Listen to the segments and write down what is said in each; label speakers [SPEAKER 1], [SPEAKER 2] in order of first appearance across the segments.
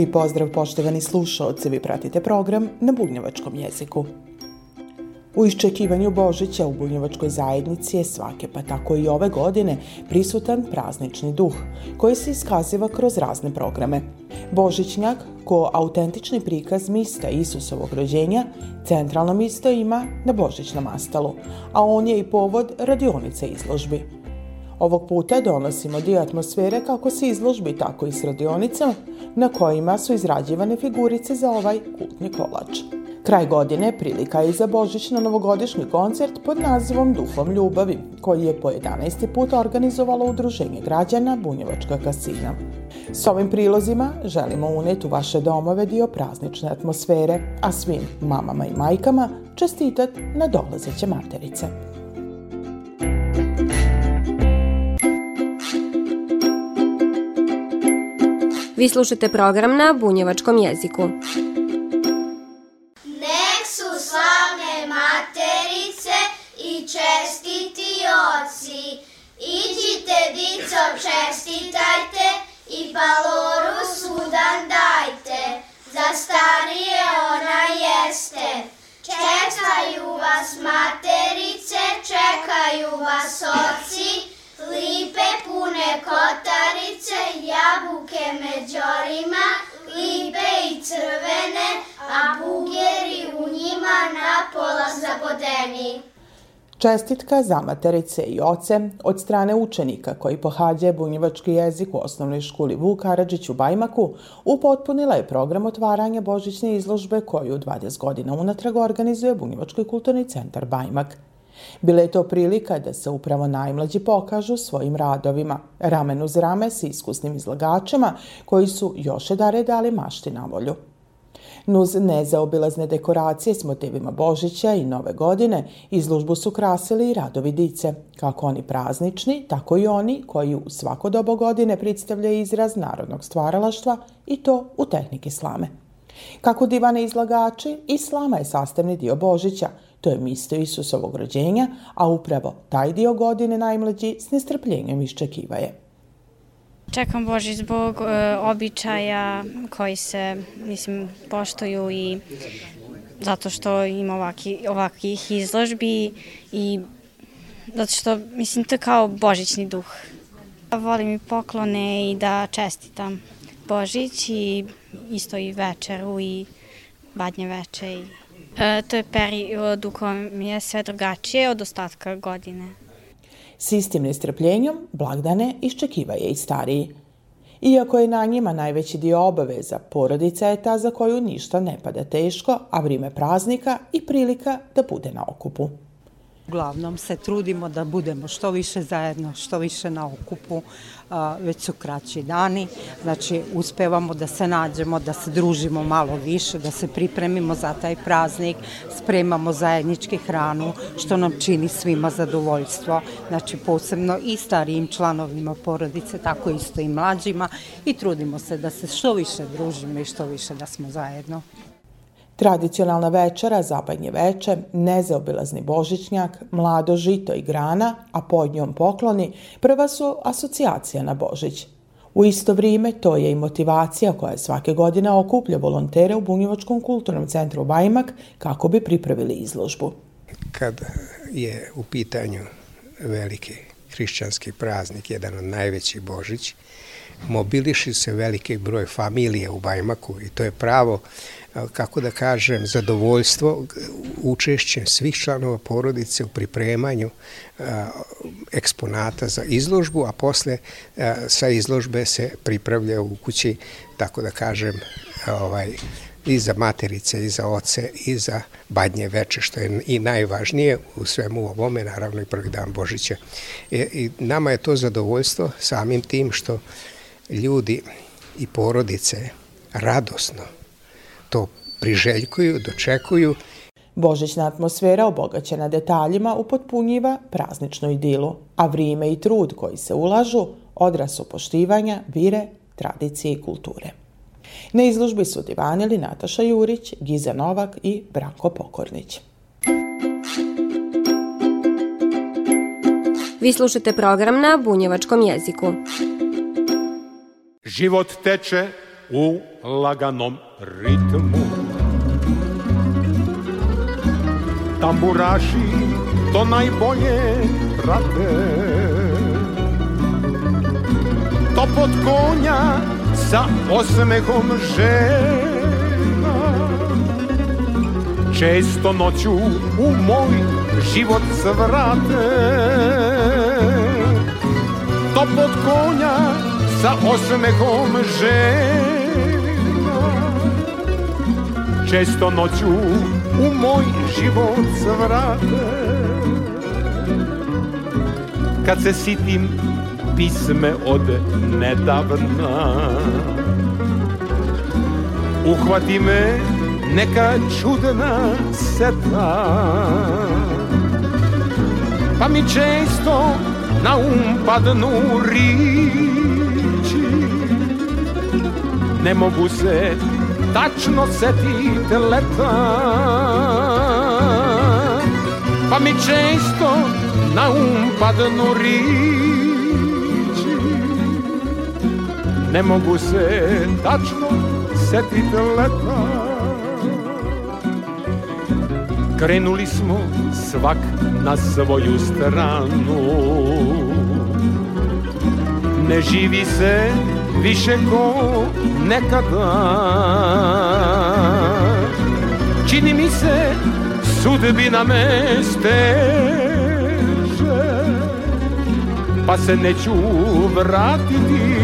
[SPEAKER 1] Lijep pozdrav poštovani slušalci, vi pratite program na bunjevačkom jeziku. U iščekivanju Božića u bunjevačkoj zajednici je svake, pa tako i ove godine, prisutan praznični duh, koji se iskaziva kroz razne programe. Božićnjak, ko autentični prikaz mista Isusovog rođenja, centralno misto ima na Božićnom mastalu, a on je i povod radionice izložbi – Ovog puta donosimo dio atmosfere kako se izložbi, tako i s radionicama na kojima su izrađivane figurice za ovaj kultni kolač. Kraj godine prilika je i za božićno-novogodišnji koncert pod nazivom Duhom ljubavi, koji je po 11. put organizovalo Udruženje građana Bunjevačka kasina. S ovim prilozima želimo uneti u vaše domove dio praznične atmosfere, a svim mamama i majkama čestitati na dolazeće materice.
[SPEAKER 2] Vi slušate program na bunjevačkom jeziku.
[SPEAKER 3] Nek su slavne materice i čestiti oci. Iđite, dico, čestitajte i paloru sudan dajte. Za starije ona jeste. Čekaju vas materice, čekaju vas oci, Lipe pune jabuke međorima, lipe i crvene, a bugeri u njima napola zabodeni.
[SPEAKER 1] Čestitka za materice i oce od strane učenika koji pohađaju bunjevački jezik u osnovnoj školi Vuk Karadžić u Bajmaku upotpunila je program otvaranja božićne izložbe koju 20 godina unatrag organizuje Bunjevački kulturni centar Bajmak. Bila je to prilika da se upravo najmlađi pokažu svojim radovima, ramen uz rame s iskusnim izlagačima koji su još jedare dali mašti na volju. Nuz nezaobilazne dekoracije s motivima Božića i Nove godine izlužbu su krasili i radovi dice, kako oni praznični, tako i oni koji u svako dobo godine predstavljaju izraz narodnog stvaralaštva i to u tehniki slame. Kako divane izlagači, i slama je sastavni dio Božića – To je misto Isusovog rođenja, a upravo taj dio godine najmlađi s nestrpljenjem iščekivaje.
[SPEAKER 4] Čekam Boži zbog e, običaja koji se, mislim, poštuju i zato što ima ovaki, ovakih izložbi i zato što, mislim, to je kao božićni duh. Volim i poklone i da čestitam Božić i isto i večeru i badnje veče i E, to je period u kojem je sve drugačije od ostatka godine.
[SPEAKER 1] S istim nestrpljenjem blagdane iščekivaje i stariji. Iako je na njima najveći dio obaveza, porodica je ta za koju ništa ne pada teško, a vrime praznika i prilika da bude na okupu.
[SPEAKER 5] Uglavnom se trudimo da budemo što više zajedno, što više na okupu, već su kraći dani, znači uspevamo da se nađemo, da se družimo malo više, da se pripremimo za taj praznik, spremamo zajednički hranu, što nam čini svima zadovoljstvo, znači posebno i starijim članovima porodice, tako isto i mlađima. I trudimo se da se što više družimo i što više da smo zajedno.
[SPEAKER 1] Tradicionalna večera, zabanje veče, nezaobilazni božićnjak, mlado žito i grana, a pod njom pokloni, prva su asocijacija na Božić. U isto vrijeme to je i motivacija koja svake godine okuplja volontere u Bunjevačkom kulturnom centru Bajmak kako bi pripravili izložbu.
[SPEAKER 6] Kad je u pitanju veliki hrišćanski praznik, jedan od najvećih Božić, mobiliši se veliki broj familije u Bajmaku i to je pravo kako da kažem, zadovoljstvo učešćem svih članova porodice u pripremanju eksponata za izložbu, a posle sa izložbe se pripravlja u kući, tako da kažem, ovaj, i za materice, i za oce, i za badnje veče, što je i najvažnije u svemu ovome, naravno i prvi dan Božića. I, i nama je to zadovoljstvo samim tim što ljudi i porodice radosno to priželjkuju, dočekuju.
[SPEAKER 1] Božićna atmosfera obogaćena detaljima upotpunjiva prazničnu idilu, a vrijeme i trud koji se ulažu odraz su poštivanja, vire, tradicije i kulture. Na izložbi su divanili Nataša Jurić, Giza Novak i Branko Pokornić.
[SPEAKER 2] Vi slušate program na bunjevačkom jeziku.
[SPEAKER 7] Život teče u laganom ritmu. Tamburaši to najbolje prate. To pod konja sa osmehom žena. Često noću u moj život svrate To pod konja sa osmehom žena. Često noću u moj život svrate Kad se sitim pisme od nedavna. Uhvati me neka čudna seta. Pa mi često na um padnu riči Ne mogu se tačno setit leta. Pa mi često na um padnu riči. Ne mogu se tačno setit leta. Krenuli smo svak na svoju stranu. Ne živi se više ko nekada. Čini mi se sudbina me steže. Pa se neću vratiti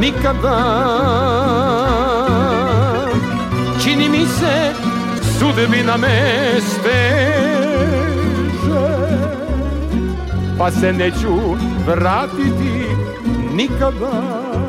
[SPEAKER 7] nikada. Čini mi se sudbina me steže. Pa se neću vratiti nikada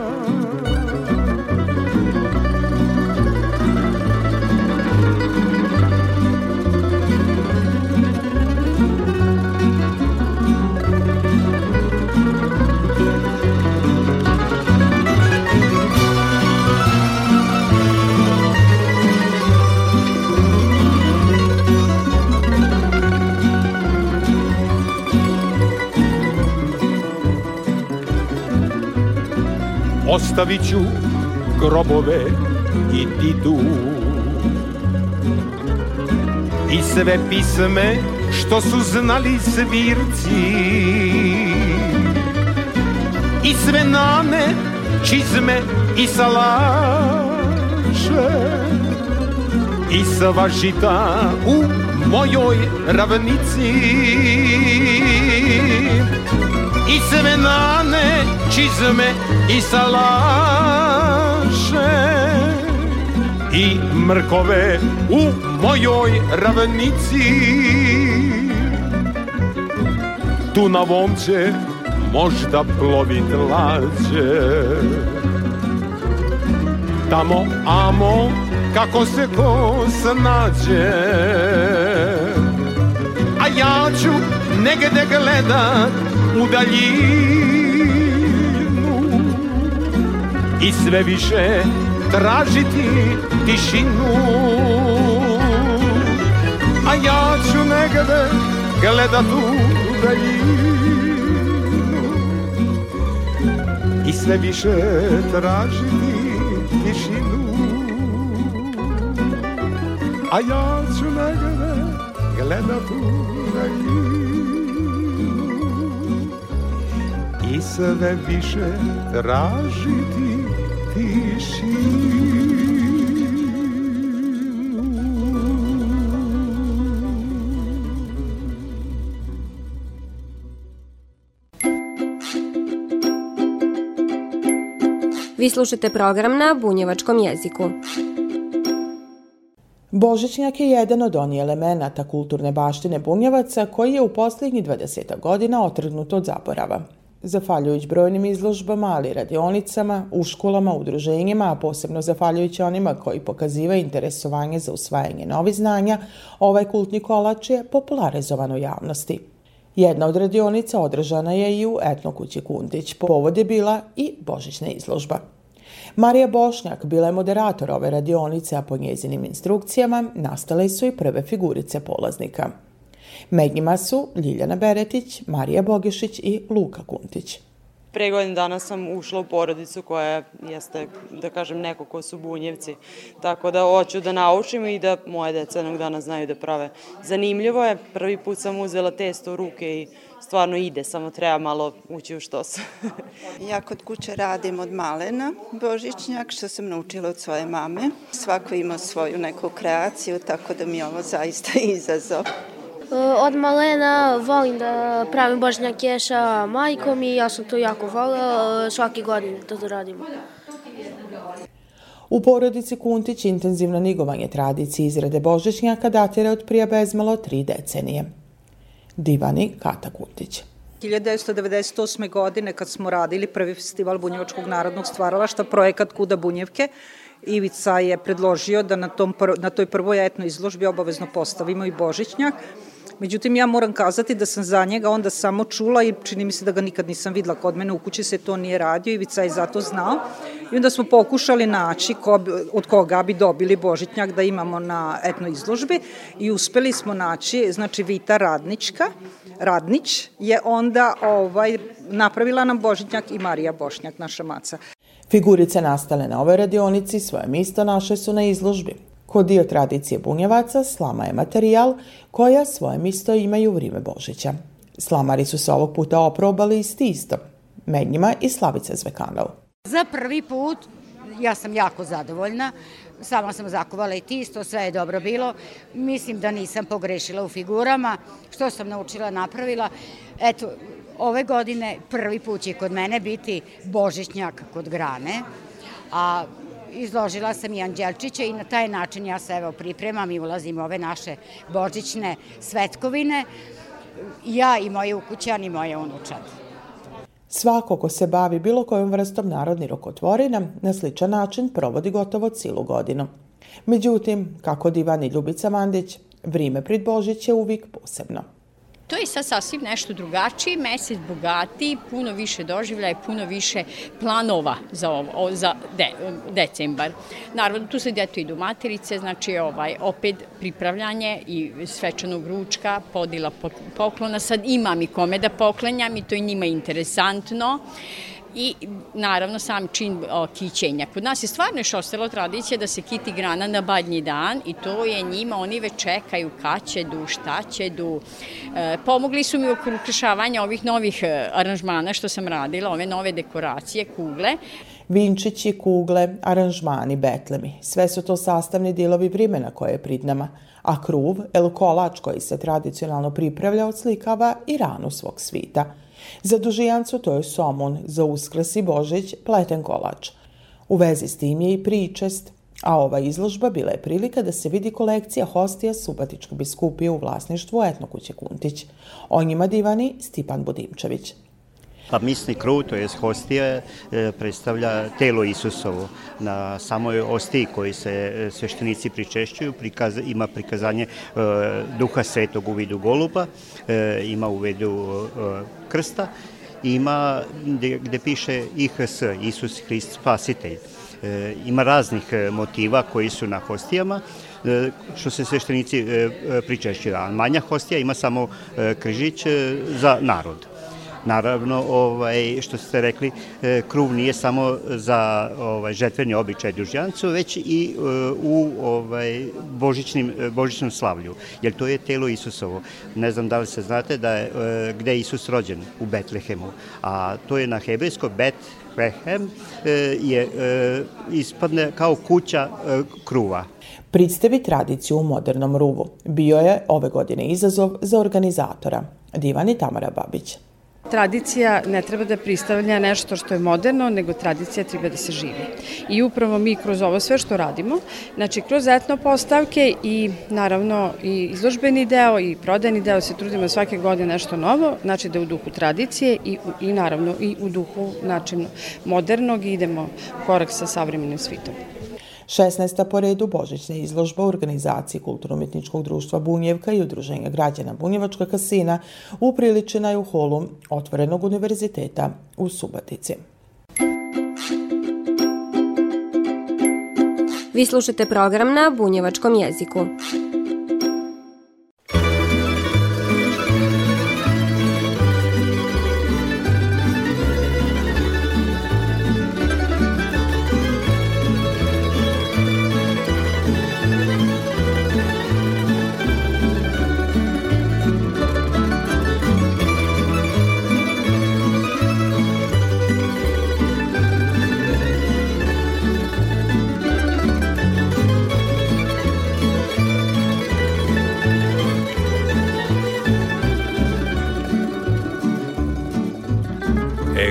[SPEAKER 7] Ostavit ću grobove i didu I sve pisme što su znali svirci. I sve nane, čizme i salaše. I sva žita u mojoj ravnici I sve nane, čizme i salaše. I mrkove u mojoj ravnici. Tu na vomće možda plovit lađe. Tamo amo kako se ko snađe. A ja ću negde gledat u daljinu. I sve više tražiti tišinu. A ja ću negde gledat u daljinu. I sve više tražiti tišinu. A ja ću negde gledat u daljinu i sve više tražiti tišinu.
[SPEAKER 2] Vi slušate program na bunjevačkom jeziku.
[SPEAKER 1] Božićnjak je jedan od onih elemenata kulturne baštine bunjevaca koji je u posljednjih 20 godina otrgnut od zaborava. Zafaljujući brojnim izložbama, ali radionicama, u školama, udruženjima, a posebno zafaljujući onima koji pokazivaju interesovanje za usvajanje novi znanja, ovaj kultni kolač je popularizovan u javnosti. Jedna od radionica održana je i u etnokući Kundić. Povod je bila i božićna izložba. Marija Bošnjak bila je moderator ove radionice, a po njezinim instrukcijama nastale su i prve figurice polaznika. Med njima su Ljiljana Beretić, Marija Bogišić i Luka Kuntić.
[SPEAKER 8] Pre godin dana sam ušla u porodicu koja jeste, da kažem, neko ko su bunjevci. Tako da hoću da naučim i da moje deca jednog dana znaju da prave. Zanimljivo je, prvi put sam uzela testo u ruke i stvarno ide, samo treba malo ući u štos.
[SPEAKER 9] ja kod kuće radim od malena Božićnjak, što sam naučila od svoje mame. Svako ima svoju neku kreaciju, tako da mi je ovo zaista izazov.
[SPEAKER 10] Od malena volim da pravim božnjake sa majkom i ja sam to jako volila svake godine da to radimo.
[SPEAKER 1] U porodici Kuntić intenzivno nigovanje tradicije izrade božićnjaka datira od prije bezmalo tri decenije. Divani Kata Kuntić.
[SPEAKER 11] 1998. godine kad smo radili prvi festival Bunjevačkog narodnog stvaralašta, projekat Kuda Bunjevke, Ivica je predložio da na, tom, na toj prvoj etnoj izložbi obavezno postavimo i Božićnjak Međutim, ja moram kazati da sam za njega onda samo čula i čini mi se da ga nikad nisam videla kod mene u kući se to nije radio, Ivica je zato znao. I onda smo pokušali naći ko, od koga bi dobili Božitnjak da imamo na etnoj izložbi i uspeli smo naći, znači Vita Radnička, Radnić je onda ovaj, napravila nam Božitnjak i Marija Bošnjak, naša maca.
[SPEAKER 1] Figurice nastale na ovoj radionici svoje misto naše su na izložbi. Kod dio tradicije bunjevaca slama je materijal koja svoje misto imaju u vrime Božića. Slamari su se ovog puta oprobali s tistom, med njima i Slavica Zvekanov.
[SPEAKER 12] Za prvi put ja sam jako zadovoljna. Sama sam zakuvala i tisto, sve je dobro bilo. Mislim da nisam pogrešila u figurama. Što sam naučila, napravila. Eto, ove godine prvi put će kod mene biti božićnjak kod grane. A izložila sam i Anđelčića i na taj način ja se evo pripremam i ulazim u ove naše božićne svetkovine. Ja i moje ukućani i moje unučad.
[SPEAKER 1] Svako ko se bavi bilo kojom vrstom narodni rokotvorina na sličan način provodi gotovo cilu godinu. Međutim, kako divan i Ljubica Mandić, vrime pred Božić je uvijek posebno.
[SPEAKER 13] To je sad sasvim nešto drugačiji, mesec bogatiji, puno više doživlja puno više planova za, ovo, za de, decembar. Naravno, tu se djeto idu materice, znači ovaj, opet pripravljanje i svečanog ručka, podila poklona. Sad imam i kome da poklanjam i to je njima interesantno i naravno sam čin o, kićenja. Kod nas je stvarno još ostalo tradicija da se kiti grana na badnji dan i to je njima, oni već čekaju kad će du, šta će du. E, pomogli su mi oko ukršavanja ovih novih e, aranžmana što sam radila, ove nove dekoracije, kugle.
[SPEAKER 1] Vinčići, kugle, aranžmani, betlemi, sve su to sastavni dilovi vrimena koje je prid nama, a kruv, el kolač koji se tradicionalno pripravlja, odslikava i ranu svog svita – Za dužijancu to je somun, za uskrs i božić pleten kolač. U vezi s tim je i pričest, a ova izložba bila je prilika da se vidi kolekcija hostija Subatičke biskupije u vlasništvu Etnokuće Kuntić. O njima divani Stipan Budimčević.
[SPEAKER 14] Pa misni kruv, to je hostija, e, predstavlja telo Isusovo. Na samoj ostiji koji se e, sveštenici pričešćuju prikaz, ima prikazanje e, duha svetog u vidu goluba, ima u vidu krsta, ima gde, piše IHS, Isus Hrist Spasitelj. Ima raznih motiva koji su na hostijama, što se sveštenici pričešćuju. Manja hostija ima samo križić za narod. Naravno, ovaj, što ste rekli, e, kruv nije samo za ovaj, žetveni običaj dužjancu, već i e, u ovaj, božićnim, božićnom slavlju, jer to je telo Isusovo. Ne znam da li se znate da je, e, gde je Isus rođen, u Betlehemu, a to je na hebrejsko Bet Behem je ispadne kao kuća kruva.
[SPEAKER 1] Predstavi tradiciju u modernom ruvu bio je ove godine izazov za organizatora Divan i Tamara Babić.
[SPEAKER 15] Tradicija ne treba da pristavlja nešto što je moderno, nego tradicija treba da se živi. I upravo mi kroz ovo sve što radimo, znači kroz etno postavke i naravno i izložbeni deo i prodajni deo se trudimo svake godine nešto novo, znači da u duhu tradicije i, i naravno i u duhu načinu modernog idemo korak sa savremenim svitom.
[SPEAKER 1] 16. po redu Božićna izložba u organizaciji Kulturno-umetničkog društva Bunjevka i Udruženja građana Bunjevačka kasina upriličena je u holu Otvorenog univerziteta u Subatici.
[SPEAKER 2] Vi slušate program na bunjevačkom jeziku.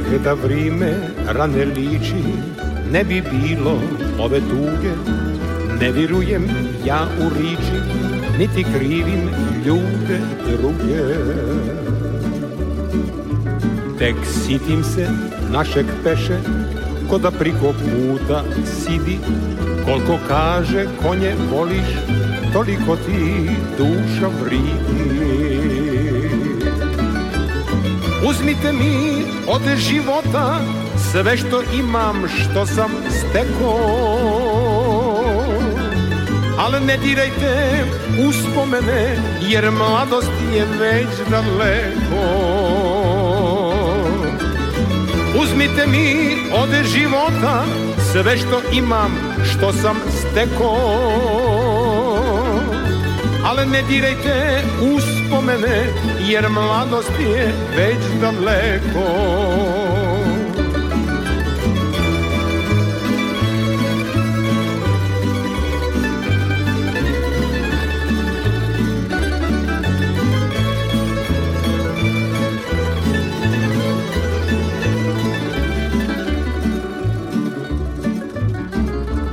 [SPEAKER 7] Da vrime rane liči Ne bi bilo ove tuge. Ne virujem ja u riči Niti krivim ljude druge. Tek sitim se našeg peše Ko da priko puta sidi. Koliko kaže konje voliš Toliko ti duša vridi. Uzmite mi od života sve što imam, što sam steko Ali ne dirajte uspomene, jer mladost je već daleko. Uzmite mi od života sve što imam, što sam steko Ali ne dirajte uspomene, jer mladost je već daleko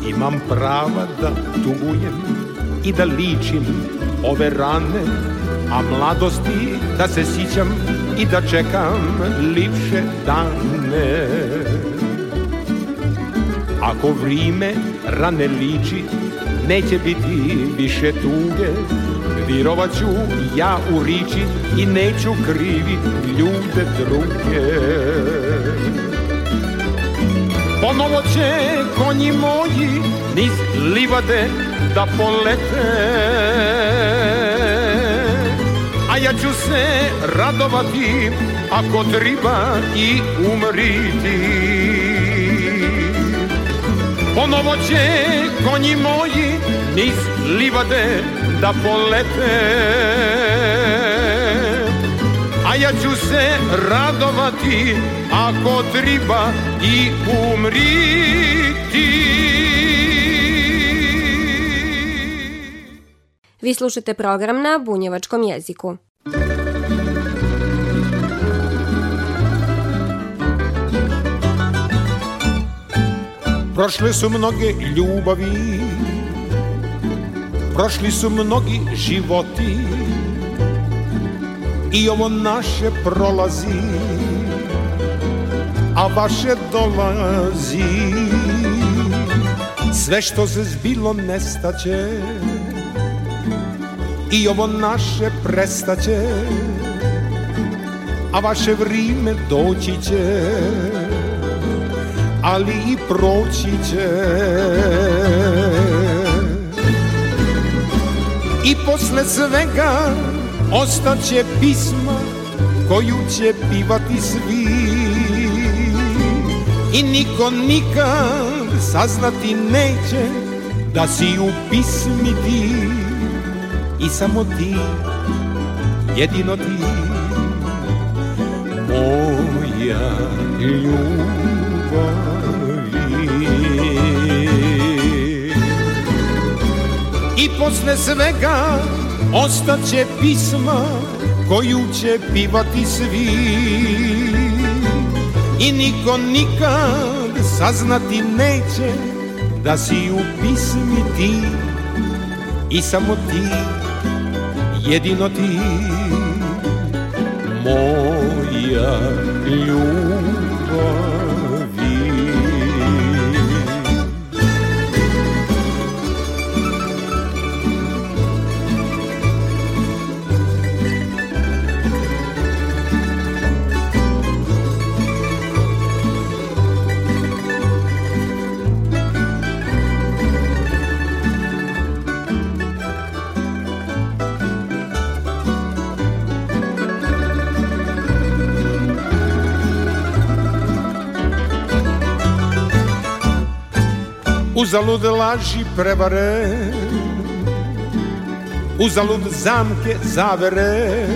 [SPEAKER 7] Imam prava da tugujem i da ličim ove rane A mladosti da se sićam i da čekam lipše dane. Ako vrime rane liči, neće biti više tuge. Virovaću ja u riči i neću krivi ljude druge. Ponovo će konji moji niz livade da polete. A ja ću se radovati ako treba i umriti. Ponovo će konji moji niz livade da polete A ja ću se radovati ako treba i umriti
[SPEAKER 2] Vi slušate program na bunjevačkom jeziku.
[SPEAKER 7] Prošle su mnoge ljubavi Prošli su mnogi životi I ovo naše prolazi A vaše dolazi. Sve što se zbilo nestaće i ovo naše prestaće a vaše vrime doći će ali i proći će. I posle svega ostaće pisma koju će pivati svi. I niko nikad saznati neće da si u pismi ti. I samo ti, jedino ti, moja ljubavi. I posle svega ostaće pisma koju će pivati svi i niko nikad saznati neće da si u pismi ti i samo ti, jedino ti, moja ljubav. Uzalud laži prevare Uzalud zamke zavere.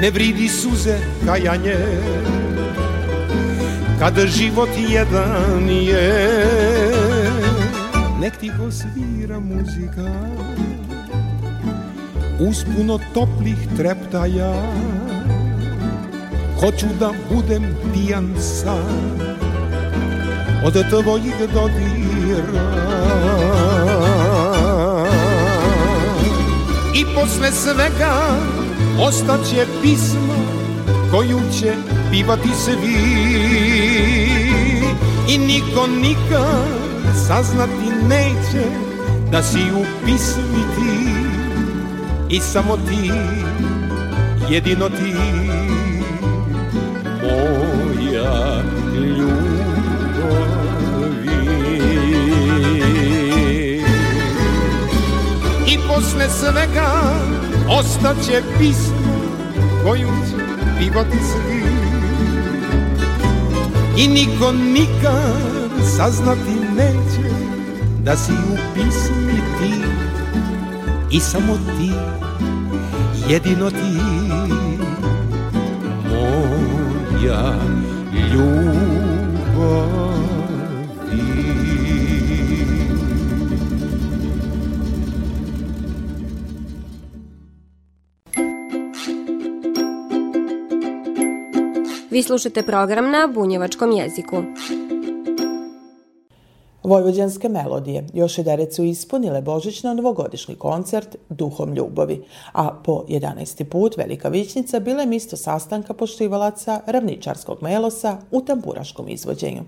[SPEAKER 7] Ne vridi suze kajanje Kada život jedan je. Nek ti go svira muzika Uz puno toplih treptaja. Hoću da budem pijan sam od tvojih dodira I posle svega ostaće pismo koju će pivati svi. I niko nikad saznati neće da si u pismi ti. I samo ti, jedino ti, moja svega ostaće pismo koju će pivati svi. I niko nikad saznati neće da si u pismi ti. I samo ti, jedino ti moja ljubav
[SPEAKER 2] Vi slušate program na bunjevačkom jeziku.
[SPEAKER 1] Vojvođanske melodije još jedere su ispunile božićno-novogodišnji koncert Duhom ljubavi, a po 11. put Velika Vićnica bila je misto sastanka poštivalaca ravničarskog melosa u tamburaškom izvođenju.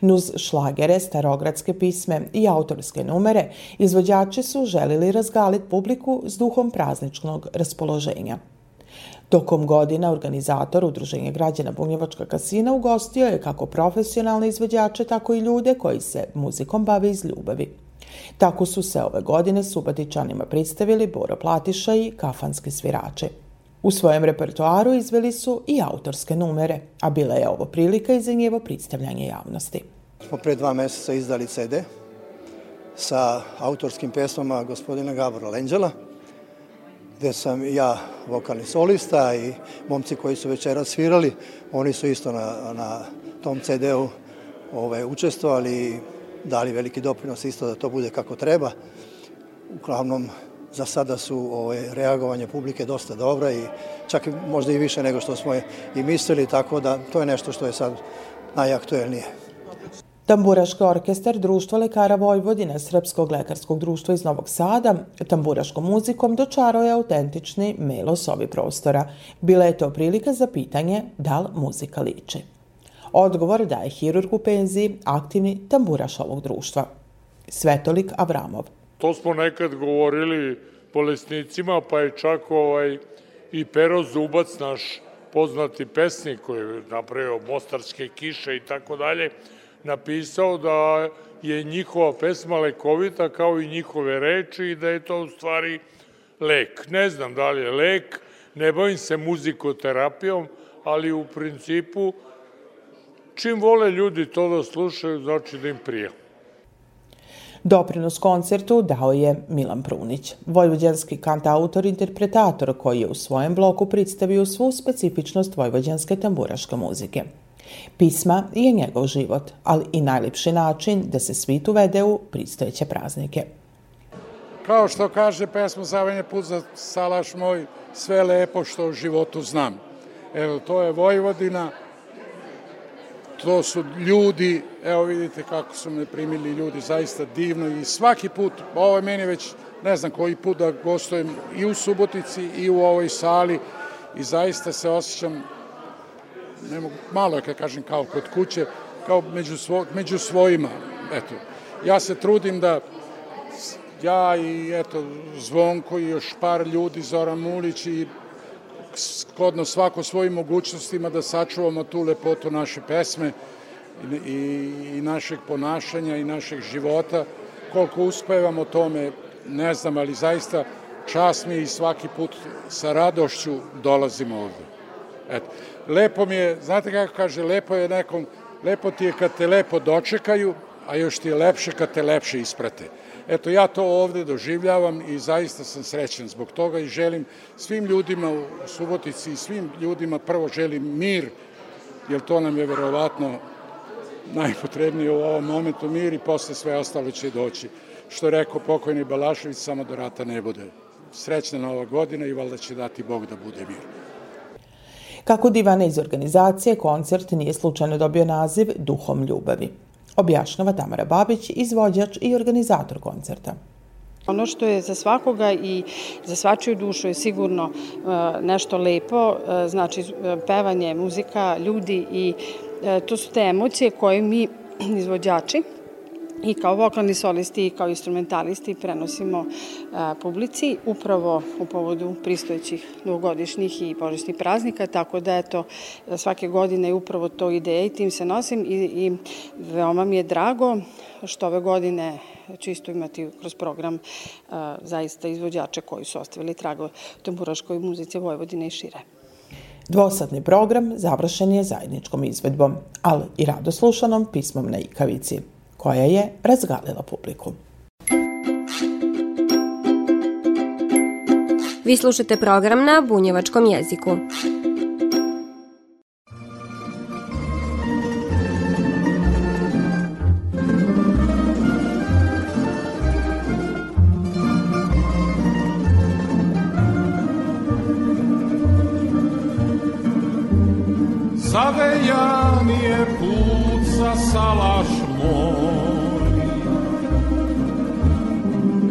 [SPEAKER 1] Nuz šlagere, starogradske pisme i autorske numere, izvođači su želili razgaliti publiku s duhom prazničnog raspoloženja – Tokom godina organizator Udruženja građana Bunjevačka kasina ugostio je kako profesionalne izvođače, tako i ljude koji se muzikom bave iz ljubavi. Tako su se ove godine Subatičanima predstavili Boro Platiša i kafanski svirače. U svojem repertoaru izveli su i autorske numere, a bila je ovo prilika i za njevo predstavljanje javnosti.
[SPEAKER 16] Smo pre dva meseca izdali CD sa autorskim pesmama gospodina Gabora Lenđela, gde sam ja vokalni solista i momci koji su večera svirali, oni su isto na, na tom CD-u ovaj, učestvovali i dali veliki doprinos isto da to bude kako treba. Uglavnom, za sada su ovaj, reagovanje publike dosta dobra i čak možda i više nego što smo i mislili, tako da to je nešto što je sad najaktuelnije.
[SPEAKER 1] Tamburaški orkestar Društva lekara Vojvodine Srpskog lekarskog društva iz Novog Sada tamburaškom muzikom dočarao je autentični melos ovi prostora. Bila je to prilika za pitanje da li muzika liči. Odgovor daje hirurg u penziji, aktivni tamburaš ovog društva. Svetolik Avramov.
[SPEAKER 17] To smo nekad govorili bolesnicima, pa je čak ovaj i Pero Zubac, naš poznati pesnik koji je napravio Mostarske kiše i tako dalje, napisao da je njihova pesma lekovita kao i njihove reči i da je to u stvari lek. Ne znam da li je lek, ne bavim se muzikoterapijom, ali u principu čim vole ljudi to da slušaju, znači da im prija.
[SPEAKER 1] Doprinos koncertu dao je Milan Prunić, vojvođanski kantautor interpretator koji je u svojem bloku predstavio svu specifičnost vojvođanske tamburaške muzike. Pisma je njegov život, ali i najljepši način da se svit uvede u pristojeće praznike.
[SPEAKER 18] kao što kaže pesma Zavanje put za salaš moj, sve lepo što u životu znam. Evo, to je Vojvodina, to su ljudi, evo vidite kako su me primili ljudi, zaista divno i svaki put, ovo je meni već ne znam koji put da gostujem i u Subotici i u ovoj sali i zaista se osjećam, ne mogu, malo je kad kažem kao kod kuće, kao među, svo, među svojima. Eto, ja se trudim da ja i eto Zvonko i još par ljudi, Zoran Mulić i skodno svako svojim mogućnostima da sačuvamo tu lepotu naše pesme i, i, i našeg ponašanja i našeg života. Koliko uspevamo tome, ne znam, ali zaista čast mi i svaki put sa radošću dolazimo ovde. Eto. Lepo mi je, znate kako kaže, lepo je nekom, lepo ti je kad te lepo dočekaju, a još ti je lepše kad te lepše isprate. Eto, ja to ovde doživljavam i zaista sam srećan zbog toga i želim svim ljudima u Subotici i svim ljudima prvo želim mir, jer to nam je verovatno najpotrebnije u ovom momentu mir i posle sve ostalo će doći. Što je rekao pokojni Balašević, samo do rata ne bude. Srećna nova godina i valjda će dati Bog da bude mir.
[SPEAKER 1] Kako divana iz organizacije, koncert nije slučajno dobio naziv Duhom ljubavi objašnjava Tamara Babić, izvođač i organizator koncerta.
[SPEAKER 15] Ono što je za svakoga i za svačiju dušu je sigurno e, nešto lepo, e, znači e, pevanje, muzika, ljudi i to su te emocije koje mi izvođači i kao vokalni solisti i kao instrumentalisti prenosimo a, publici upravo u povodu pristojećih novogodišnjih i božićnih praznika, tako da eto svake godine je upravo to ideja i tim se nosim i, i veoma mi je drago što ove godine čisto imati kroz program a, zaista izvođače koji su ostavili trago tamburaškoj muzici Vojvodine i šire.
[SPEAKER 1] Dvosadni program završen je zajedničkom izvedbom, ali i radoslušanom pismom na ikavici koja je razgalila publiku.
[SPEAKER 2] Vi slušate program na bunjevačkom jeziku.
[SPEAKER 19] Zavejan je put za salaš moj.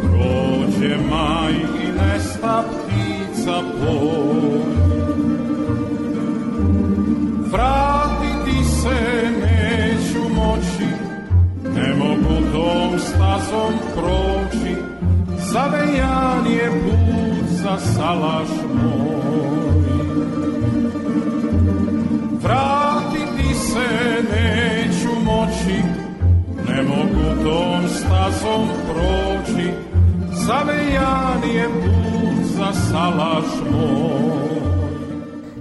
[SPEAKER 19] Prođe maj i nesta ptica poj. Vratiti se neću moći, ne mogu tom stazom proći. Zavejan je put za salaš moj. Vratiti se neću moći, ne mogu tom stazom proći, zavejan je put za salaš moj.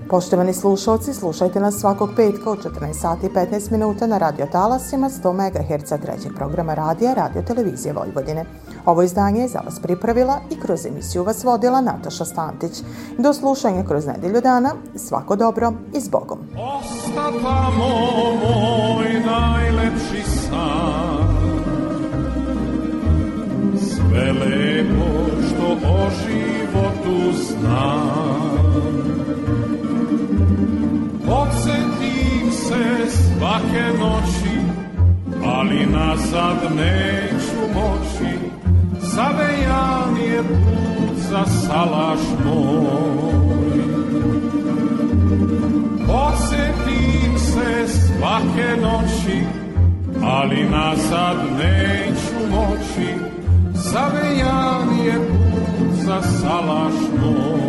[SPEAKER 1] Poštovani slušalci, slušajte nas svakog petka u 14 sati i 15 minuta na radio talasima 100 MHz trećeg programa radija Radio Televizije Vojvodine. Ovo izdanje je za vas pripravila i kroz emisiju vas vodila Nataša Stantić. Do slušanja kroz nedelju dana, svako dobro i s Bogom.
[SPEAKER 19] Ostatamo moj najlepši san Sve lepo što o životu znam. Podsjetim se svake noći Ali nazad neću moći. Zavejan je put za salaš moj. Podsjetim se svake noći Ali nazad neću moći Zavejan je put za salaš moj